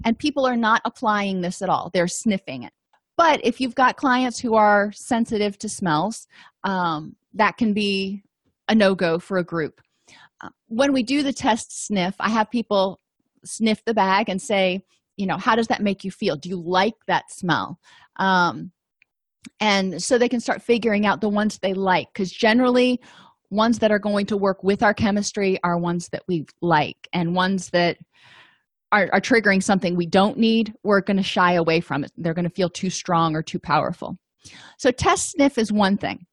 And people are not applying this at all. They're sniffing it. But if you've got clients who are sensitive to smells um, that can be a no-go for a group. Uh, when we do the test sniff i have people sniff the bag and say you know how does that make you feel? Do you like that smell? Um, and so they can start figuring out the ones they like because generally ones that are going to work with our chemistry are ones that we like and ones that are, are triggering something we don't need we're going to shy away from it. They're going to feel too strong or too powerful. So test sniff is one thing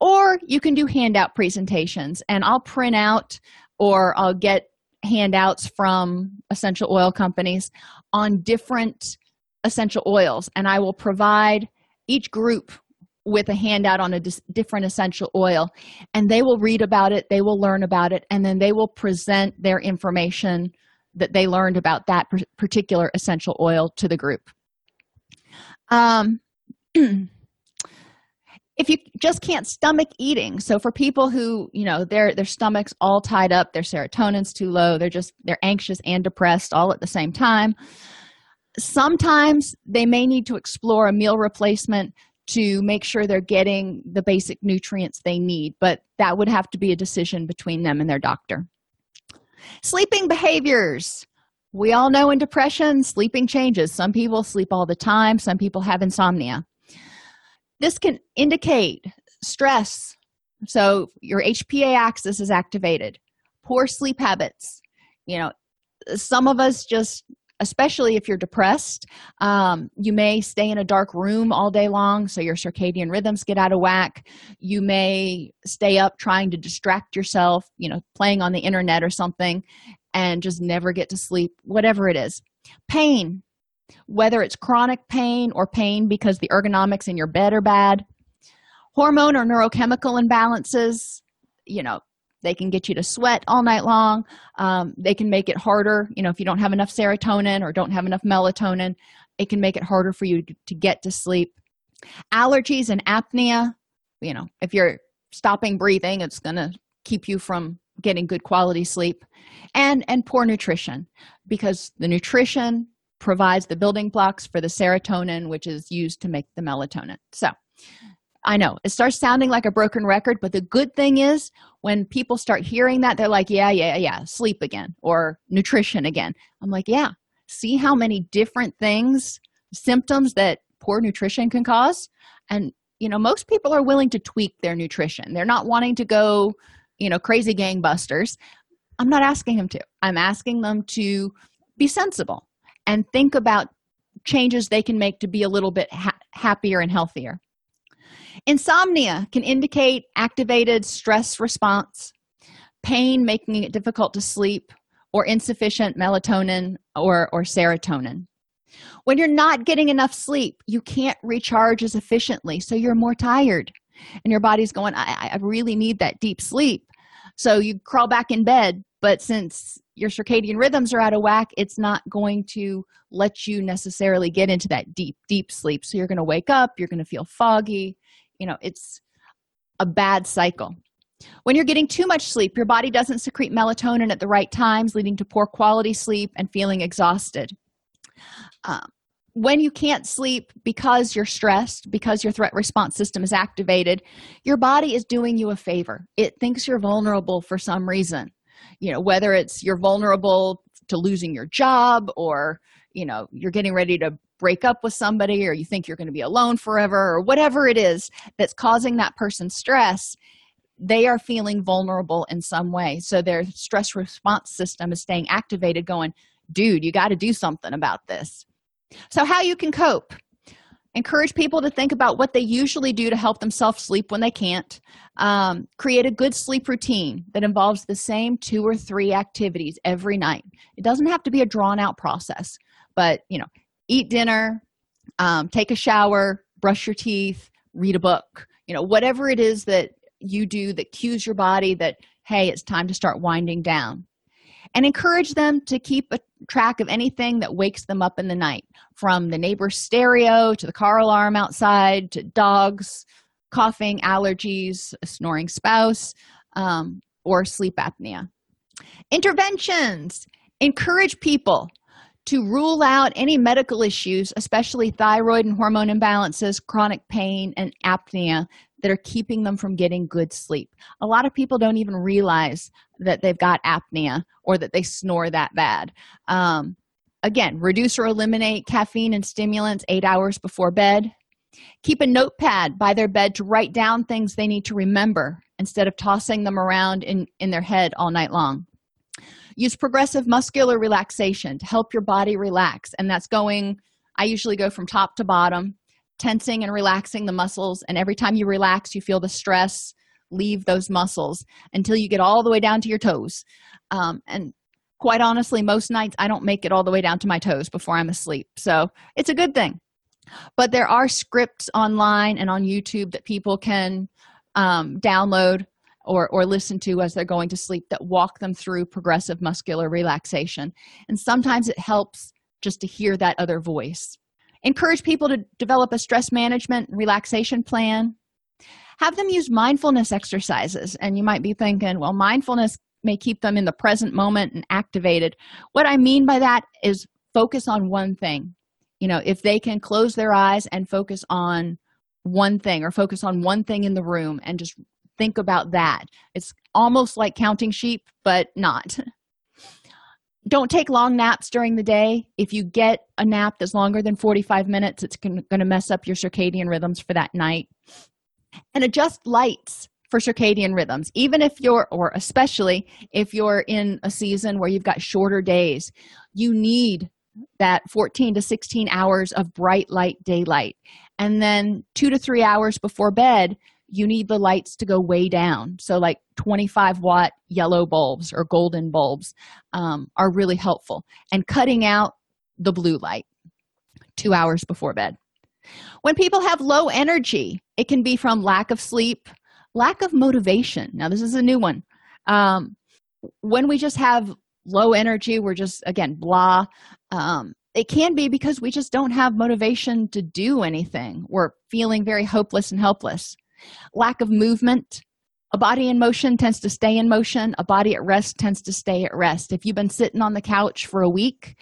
or you can do handout presentations and i'll print out or i'll get handouts from essential oil companies on different essential oils and i will provide each group with a handout on a dis- different essential oil and they will read about it they will learn about it and then they will present their information that they learned about that particular essential oil to the group. Um <clears throat> if you just can't stomach eating. So for people who you know their their stomachs all tied up their serotonin's too low they're just they're anxious and depressed all at the same time sometimes they may need to explore a meal replacement to make sure they're getting the basic nutrients they need but that would have to be a decision between them and their doctor. Sleeping behaviors. We all know in depression sleeping changes. Some people sleep all the time. Some people have insomnia this can indicate stress. So your HPA axis is activated, poor sleep habits. You know, some of us just, especially if you're depressed, um, you may stay in a dark room all day long, so your circadian rhythms get out of whack. You may stay up trying to distract yourself, you know, playing on the internet or something, and just never get to sleep, whatever it is. Pain, whether it's chronic pain or pain because the ergonomics in your bed are bad. Hormone or neurochemical imbalances you know they can get you to sweat all night long. Um, they can make it harder you know if you don't have enough serotonin or don't have enough melatonin it can make it harder for you to, to get to sleep. Allergies and apnea you know if you're stopping breathing it's going to keep you from getting good quality sleep. And and poor nutrition because the nutrition provides the building blocks for the serotonin, which is used to make the melatonin. So I know it starts sounding like a broken record, but the good thing is when people start hearing that, they're like, yeah, yeah, yeah, sleep again or nutrition again. I'm like, yeah, see how many different things, symptoms that poor nutrition can cause. And, you know, most people are willing to tweak their nutrition. They're not wanting to go, you know, crazy gangbusters. I'm not asking them to. I'm asking them to be sensible and think about changes they can make to be a little bit ha- happier and healthier. Insomnia can indicate activated stress response, pain making it difficult to sleep, or insufficient melatonin or, or serotonin. When you're not getting enough sleep, you can't recharge as efficiently, so you're more tired. And your body's going, I, I really need that deep sleep. So you crawl back in bed, but since your circadian rhythms are out of whack, it's not going to let you necessarily get into that deep, deep sleep. So you're going to wake up, you're going to feel foggy. You know, it's a bad cycle. When you're getting too much sleep, your body doesn't secrete melatonin at the right times, leading to poor quality sleep and feeling exhausted. Um, when you can't sleep because you're stressed, because your threat response system is activated, your body is doing you a favor. It thinks you're vulnerable for some reason. You know, whether it's you're vulnerable to losing your job or, you know, you're getting ready to break up with somebody or you think you're going to be alone forever or whatever it is that's causing that person stress they are feeling vulnerable in some way. So their stress response system is staying activated, going, dude, you got to do something about this. So, how you can cope? Encourage people to think about what they usually do to help themselves sleep when they can't. Um, create a good sleep routine that involves the same two or three activities every night. It doesn't have to be a drawn out process, but you know, eat dinner, um, take a shower, brush your teeth, read a book. You know, whatever it is that you do that cues your body that hey it's time to start winding down and encourage them to keep a track of anything that wakes them up in the night from the neighbor's stereo to the car alarm outside to dogs coughing allergies a snoring spouse um, or sleep apnea. Interventions. Encourage people to rule out any medical issues, especially thyroid and hormone imbalances, chronic pain, and apnea that are keeping them from getting good sleep. A lot of people don't even realize that they've got apnea or that they snore that bad. Um, again, reduce or eliminate caffeine and stimulants eight hours before bed. Keep a notepad by their bed to write down things they need to remember instead of tossing them around in, in their head all night long. Use progressive muscular relaxation to help your body relax. And that's going, I usually go from top to bottom, tensing and relaxing the muscles. And every time you relax, you feel the stress leave those muscles until you get all the way down to your toes. Um, and quite honestly, most nights I don't make it all the way down to my toes before I'm asleep. So it's a good thing. But there are scripts online and on YouTube that people can um, download or, or listen to as they're going to sleep that walk them through progressive muscular relaxation. And sometimes it helps just to hear that other voice. Encourage people to develop a stress management relaxation plan. Have them use mindfulness exercises. And you might be thinking, well, mindfulness may keep them in the present moment and activated. What I mean by that is focus on one thing. You know, if they can close their eyes and focus on one thing or focus on one thing in the room and just think about that. It's almost like counting sheep, but not. <laughs> Don't take long naps during the day. If you get a nap that's longer than 45 minutes, it's going to mess up your circadian rhythms for that night. And adjust lights for circadian rhythms, even if you're, or especially if you're in a season where you've got shorter days. You need that 14 to 16 hours of bright light daylight. And then two to three hours before bed, you need the lights to go way down. So, like 25 watt yellow bulbs or golden bulbs um, are really helpful. And cutting out the blue light two hours before bed. When people have low energy, it can be from lack of sleep, lack of motivation. Now, this is a new one. Um, when we just have low energy, we're just, again, blah. Um, it can be because we just don't have motivation to do anything. We're feeling very hopeless and helpless. Lack of movement. A body in motion tends to stay in motion. A body at rest tends to stay at rest. If you've been sitting on the couch for a week,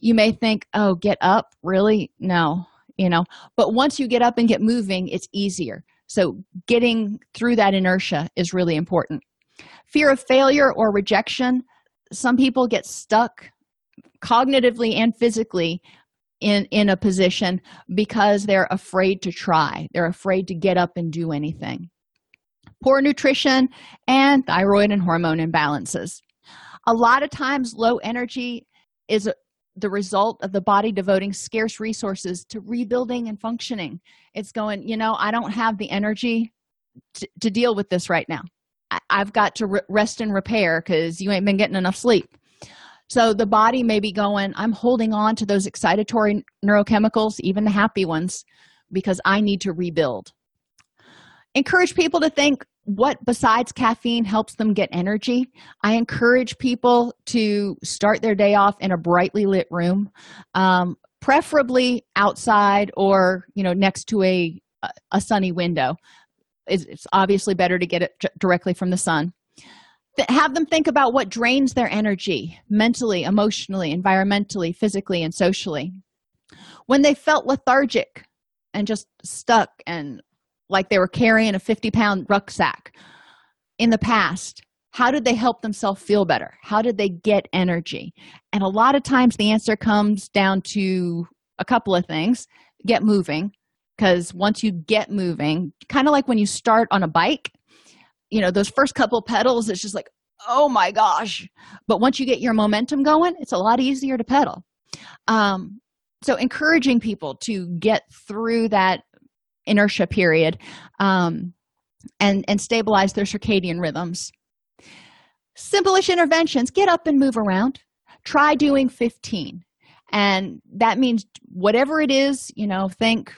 you may think, oh, get up? Really? No, you know. But once you get up and get moving, it's easier. So getting through that inertia is really important. Fear of failure or rejection. Some people get stuck cognitively and physically in in a position because they're afraid to try. They're afraid to get up and do anything. Poor nutrition and thyroid and hormone imbalances. A lot of times low energy is the result of the body devoting scarce resources to rebuilding and functioning. It's going you know i don't have the energy to, to deal with this right now. I, have got to re- rest and repair because you ain't been getting enough sleep So the body may be going, I'm holding on to those excitatory neurochemicals, even the happy ones, because I need to rebuild. Encourage people to think what besides caffeine helps them get energy. I encourage people to start their day off in a brightly lit room, um, preferably outside or you know next to a a sunny window. It's, it's obviously better to get it directly from the sun have them think about what drains their energy mentally, emotionally, environmentally, physically, and socially. When they felt lethargic and just stuck and like they were carrying a 50 pound rucksack in the past, how did they help themselves feel better? How did they get energy? And a lot of times the answer comes down to a couple of things get moving, because once you get moving, kind of like when you start on a bike, you know those first couple pedals it's just like oh my gosh. But once you get your momentum going it's a lot easier to pedal. Um, so encouraging people to get through that inertia period um, and and stabilize their circadian rhythms. Simplish interventions get up and move around. Try doing 15 and that means whatever it is you know think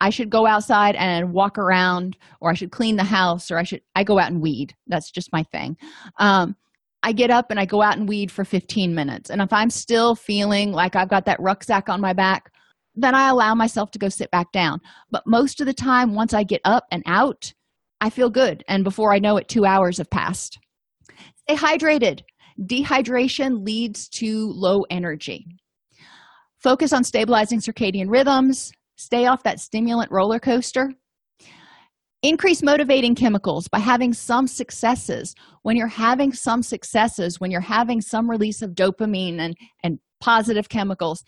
I should go outside and walk around, or I should clean the house, or I should I go out and weed. That's just my thing. Um, I get up and I go out and weed for 15 minutes. And if I'm still feeling like I've got that rucksack on my back, then I allow myself to go sit back down. But most of the time, once I get up and out, I feel good. And before I know it, two hours have passed. Stay hydrated. Dehydration leads to low energy. Focus on stabilizing circadian rhythms, stay off that stimulant roller coaster? Increase motivating chemicals by having some successes. When you're having some successes when you're having some release of dopamine and and positive chemicals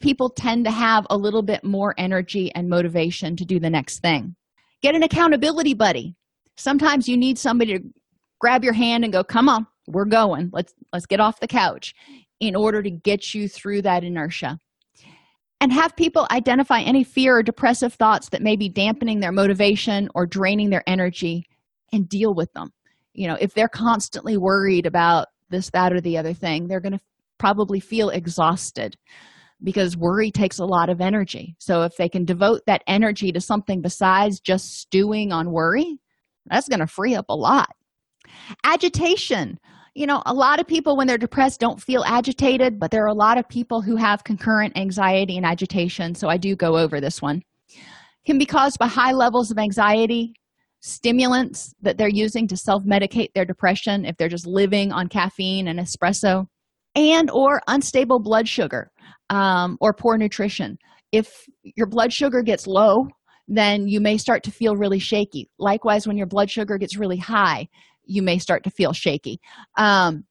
people tend to have a little bit more energy and motivation to do the next thing. Get an accountability buddy. Sometimes you need somebody to grab your hand and go come on we're going. Let's let's get off the couch in order to get you through that inertia and have people identify any fear or depressive thoughts that may be dampening their motivation or draining their energy and deal with them. You know if they're constantly worried about this that or the other thing they're going to probably feel exhausted because worry takes a lot of energy. So if they can devote that energy to something besides just stewing on worry that's going to free up a lot. Agitation you know a lot of people when they're depressed don't feel agitated but there are a lot of people who have concurrent anxiety and agitation so i do go over this one. Can be caused by high levels of anxiety stimulants that they're using to self-medicate their depression if they're just living on caffeine and espresso and or unstable blood sugar um, or poor nutrition. If your blood sugar gets low then you may start to feel really shaky. Likewise when your blood sugar gets really high you may start to feel shaky. Um,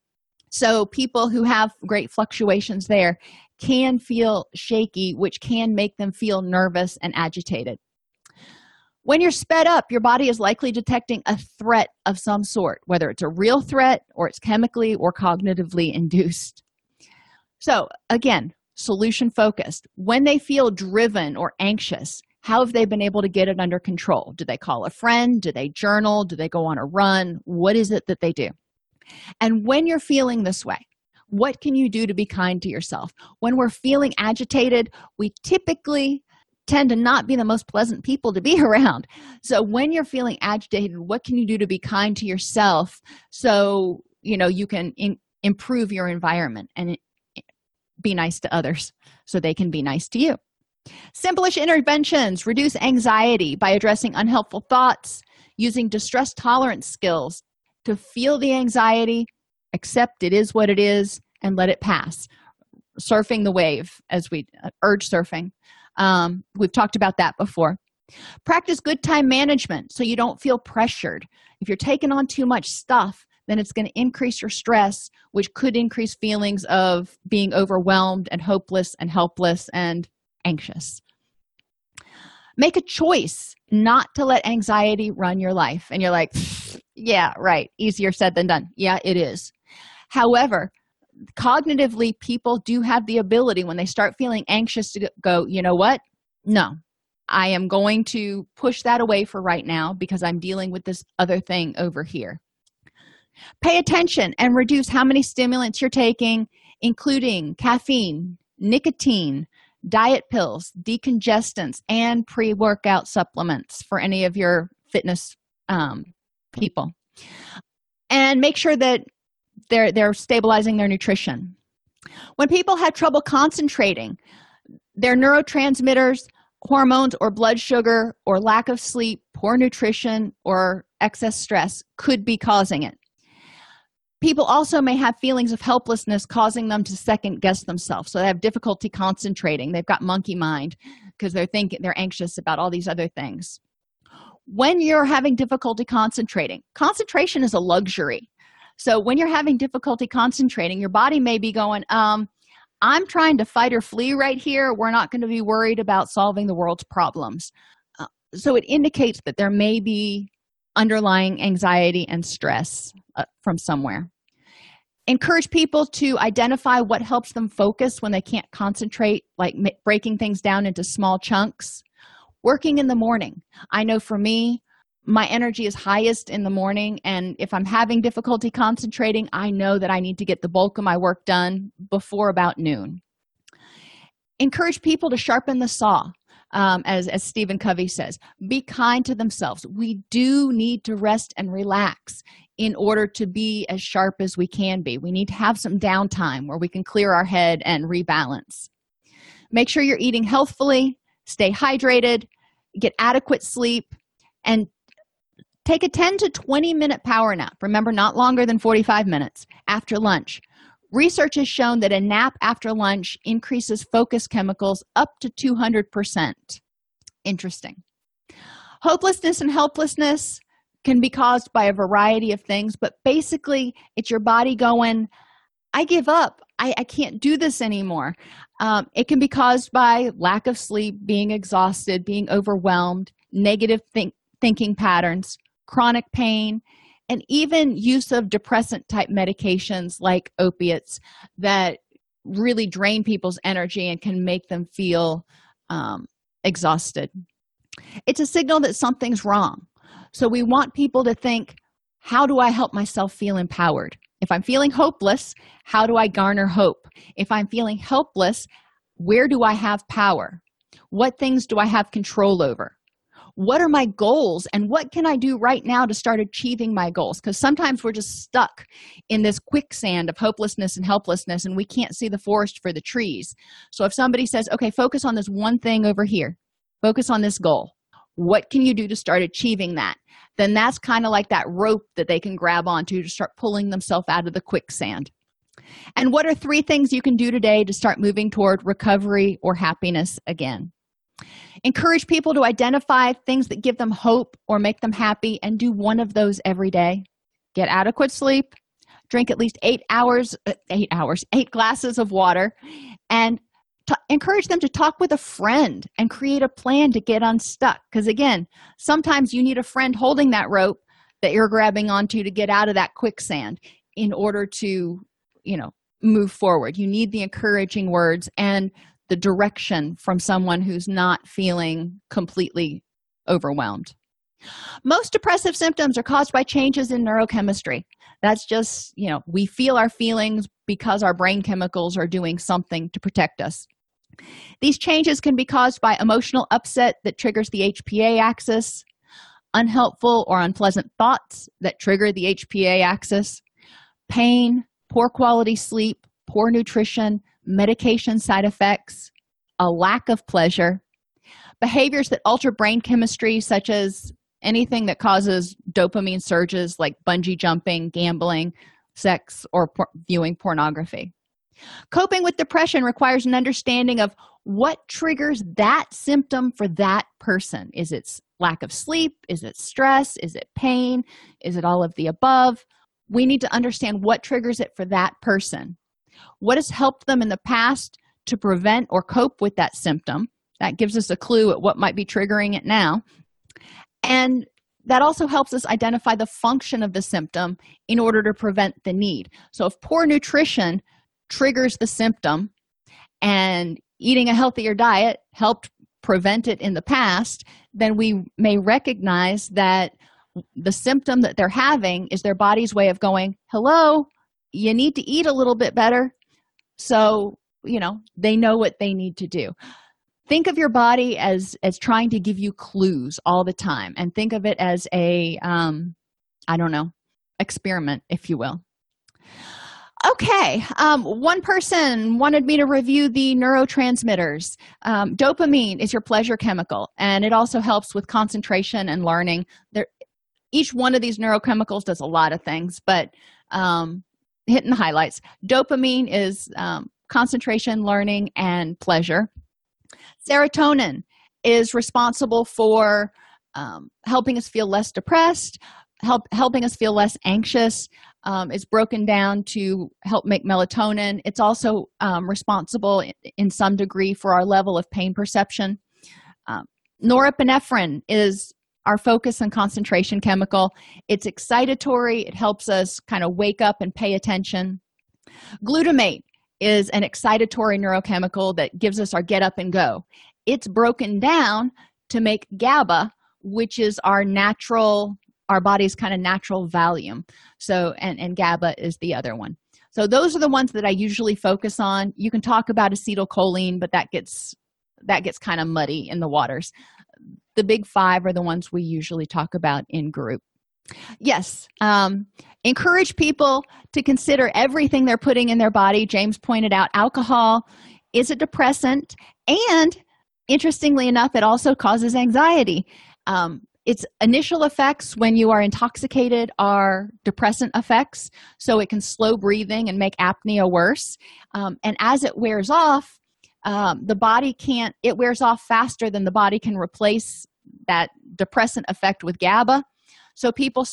so people who have great fluctuations there can feel shaky which can make them feel nervous and agitated. When you're sped up your body is likely detecting a threat of some sort whether it's a real threat or it's chemically or cognitively induced. So again solution focused. When they feel driven or anxious how have they been able to get it under control? Do they call a friend? Do they journal? Do they go on a run? What is it that they do? And when you're feeling this way what can you do to be kind to yourself? When we're feeling agitated we typically tend to not be the most pleasant people to be <laughs> around. So when you're feeling agitated what can you do to be kind to yourself so you know you can in, improve your environment and eh, be nice to others so they can be nice to you Simplish interventions reduce anxiety by addressing unhelpful thoughts, using distress tolerance skills to feel the anxiety, accept it is what it is, and let it pass. Surfing the wave, as we uh, urge surfing. Um, we've talked about that before. Practice good time management so you don't feel pressured. If you're taking on too much stuff, then it's going to increase your stress, which could increase feelings of being overwhelmed and hopeless and helpless and anxious. Make a choice not to let anxiety run your life. And you're like, yeah, right. Easier said than done. Yeah, it is. However, cognitively, people do have the ability when they start feeling anxious to go, you know what? No, I am going to push that away for right now because I'm dealing with this other thing over here. Pay attention and reduce how many stimulants you're taking including caffeine, nicotine, diet pills, decongestants, and pre workout supplements for any of your fitness um, people. And make sure that they're, they're stabilizing their nutrition. When people have trouble concentrating, their neurotransmitters, hormones, or blood sugar, or lack of sleep, poor nutrition, or excess stress could be causing it. People also may have feelings of helplessness causing them to second guess themselves. So they have difficulty concentrating. They've got monkey mind because they're thinking they're anxious about all these other things. When you're having difficulty concentrating, concentration is a luxury. So when you're having difficulty concentrating, your body may be going, um, I'm trying to fight or flee right here. We're not going to be worried about solving the world's problems. Uh, so it indicates that there may be underlying anxiety and stress uh, from somewhere. Encourage people to identify what helps them focus when they can't concentrate, like m- breaking things down into small chunks. Working in the morning. I know for me, my energy is highest in the morning, and if I'm having difficulty concentrating, I know that I need to get the bulk of my work done before about noon. Encourage people to sharpen the saw um, as, as Stephen Covey says, be kind to themselves. We do need to rest and relax in order to be as sharp as we can be. We need to have some downtime where we can clear our head and rebalance. Make sure you're eating healthfully, stay hydrated, get adequate sleep, and take a 10 to 20 minute power nap. Remember, not longer than 45 minutes after lunch. Research has shown that a nap after lunch increases focus chemicals up to 200%. Interesting. Hopelessness and helplessness can be caused by a variety of things, but basically, it's your body going, I give up. I, I can't do this anymore. Um, it can be caused by lack of sleep, being exhausted, being overwhelmed, negative think- thinking patterns, chronic pain, and even use of depressant type medications like opiates that really drain people's energy and can make them feel um, exhausted. It's a signal that something's wrong. So we want people to think, how do I help myself feel empowered? If I'm feeling hopeless, how do I garner hope? If I'm feeling helpless, where do I have power? What things do I have control over? what are my goals and what can I do right now to start achieving my goals? Because sometimes we're just stuck in this quicksand of hopelessness and helplessness and we can't see the forest for the trees. So if somebody says, okay, focus on this one thing over here, focus on this goal, what can you do to start achieving that? Then that's kind of like that rope that they can grab onto to start pulling themselves out of the quicksand. And what are three things you can do today to start moving toward recovery or happiness again? Encourage people to identify things that give them hope or make them happy and do one of those every day. Get adequate sleep, drink at least eight hours, uh, eight hours, eight glasses of water, and encourage them to talk with a friend and create a plan to get unstuck. Because again, sometimes you need a friend holding that rope that you're grabbing onto to get out of that quicksand in order to, you know, move forward. You need the encouraging words and the direction from someone who's not feeling completely overwhelmed. Most depressive symptoms are caused by changes in neurochemistry. That's just, you know, we feel our feelings because our brain chemicals are doing something to protect us. These changes can be caused by emotional upset that triggers the HPA axis, unhelpful or unpleasant thoughts that trigger the HPA axis, pain, poor quality sleep, poor nutrition, medication side effects, a lack of pleasure, behaviors that alter brain chemistry, such as anything that causes dopamine surges like bungee jumping, gambling, sex, or por- viewing pornography. Coping with depression requires an understanding of what triggers that symptom for that person. Is it lack of sleep? Is it stress? Is it pain? Is it all of the above? We need to understand what triggers it for that person what has helped them in the past to prevent or cope with that symptom that gives us a clue at what might be triggering it now and that also helps us identify the function of the symptom in order to prevent the need so if poor nutrition triggers the symptom and eating a healthier diet helped prevent it in the past then we may recognize that the symptom that they're having is their body's way of going hello you need to eat a little bit better. So you know they know what they need to do. Think of your body as as trying to give you clues all the time and think of it as a um i don't know experiment if you will okay um, one person wanted me to review the neurotransmitters. Um, dopamine is your pleasure chemical and it also helps with concentration and learning. There each one of these neurochemicals does a lot of things but um, hitting the highlights. Dopamine is um, concentration learning and pleasure. Serotonin is responsible for um, helping us feel less depressed help helping us feel less anxious um, is broken down to help make melatonin. It's also um, responsible in, in, some degree for our level of pain perception. Um, norepinephrine is our focus and concentration chemical. It's excitatory. It helps us kind of wake up and pay attention. Glutamate is an excitatory neurochemical that gives us our get up and go. It's broken down to make gaba which is our natural our body's kind of natural volume. So and and gaba is the other one. So those are the ones that i usually focus on. You can talk about acetylcholine but that gets that gets kind of muddy in the waters. The big five are the ones we usually talk about in group. Yes um, encourage people to consider everything they're putting in their body. James pointed out alcohol. Is a depressant? And interestingly enough it also causes anxiety. Um, its initial effects when you are intoxicated are depressant effects so it can slow breathing and make apnea worse. Um, and as it wears off um, the body can't it wears off faster than the body can replace that depressant effect with gaba. So people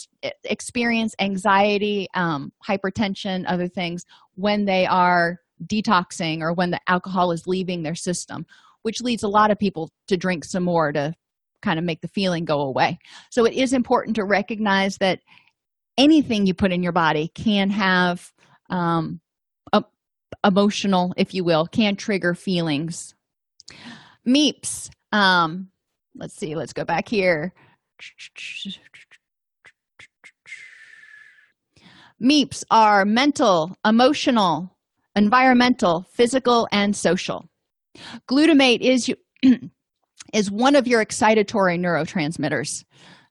experience anxiety um, hypertension other things when they are detoxing or when the alcohol is leaving their system which leads a lot of people to drink some more to kind of make the feeling go away. So it is important to recognize that anything you put in your body can have um, a, emotional if you will can trigger feelings. Meeps um, let's see let's go back here. Meeps are mental emotional environmental physical and social. Glutamate is <clears throat> is one of your excitatory neurotransmitters.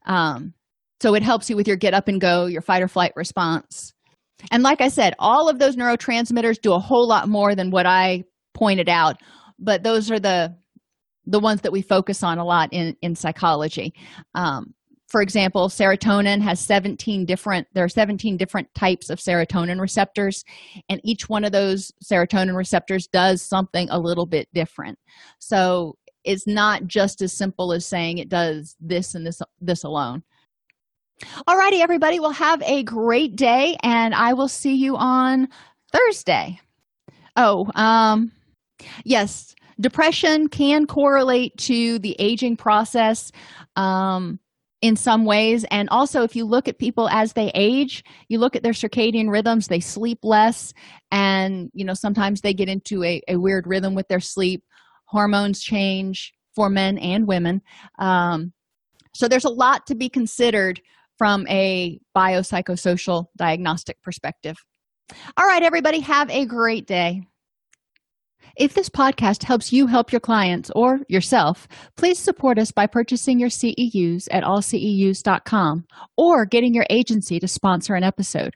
Um, so it helps you with your get up and go your fight or flight response. And like i said all of those neurotransmitters do a whole lot more than what i pointed out but those are the the ones that we focus on a lot in in psychology. Um, for example serotonin has 17 different there are 17 different types of serotonin receptors and each one of those serotonin receptors does something a little bit different. So it's not just as simple as saying it does this and this this alone. All righty everybody. Well have a great day and i will see you on thursday. Oh um yes depression can correlate to the aging process um in some ways. And also if you look at people as they age you look at their circadian rhythms they sleep less and you know sometimes they get into a, a weird rhythm with their sleep hormones change for men and women. Um, so there's a lot to be considered from a biopsychosocial diagnostic perspective. All right everybody have a great day. If this podcast helps you help your clients or yourself, please support us by purchasing your CEUs at allceus.com or getting your agency to sponsor an episode.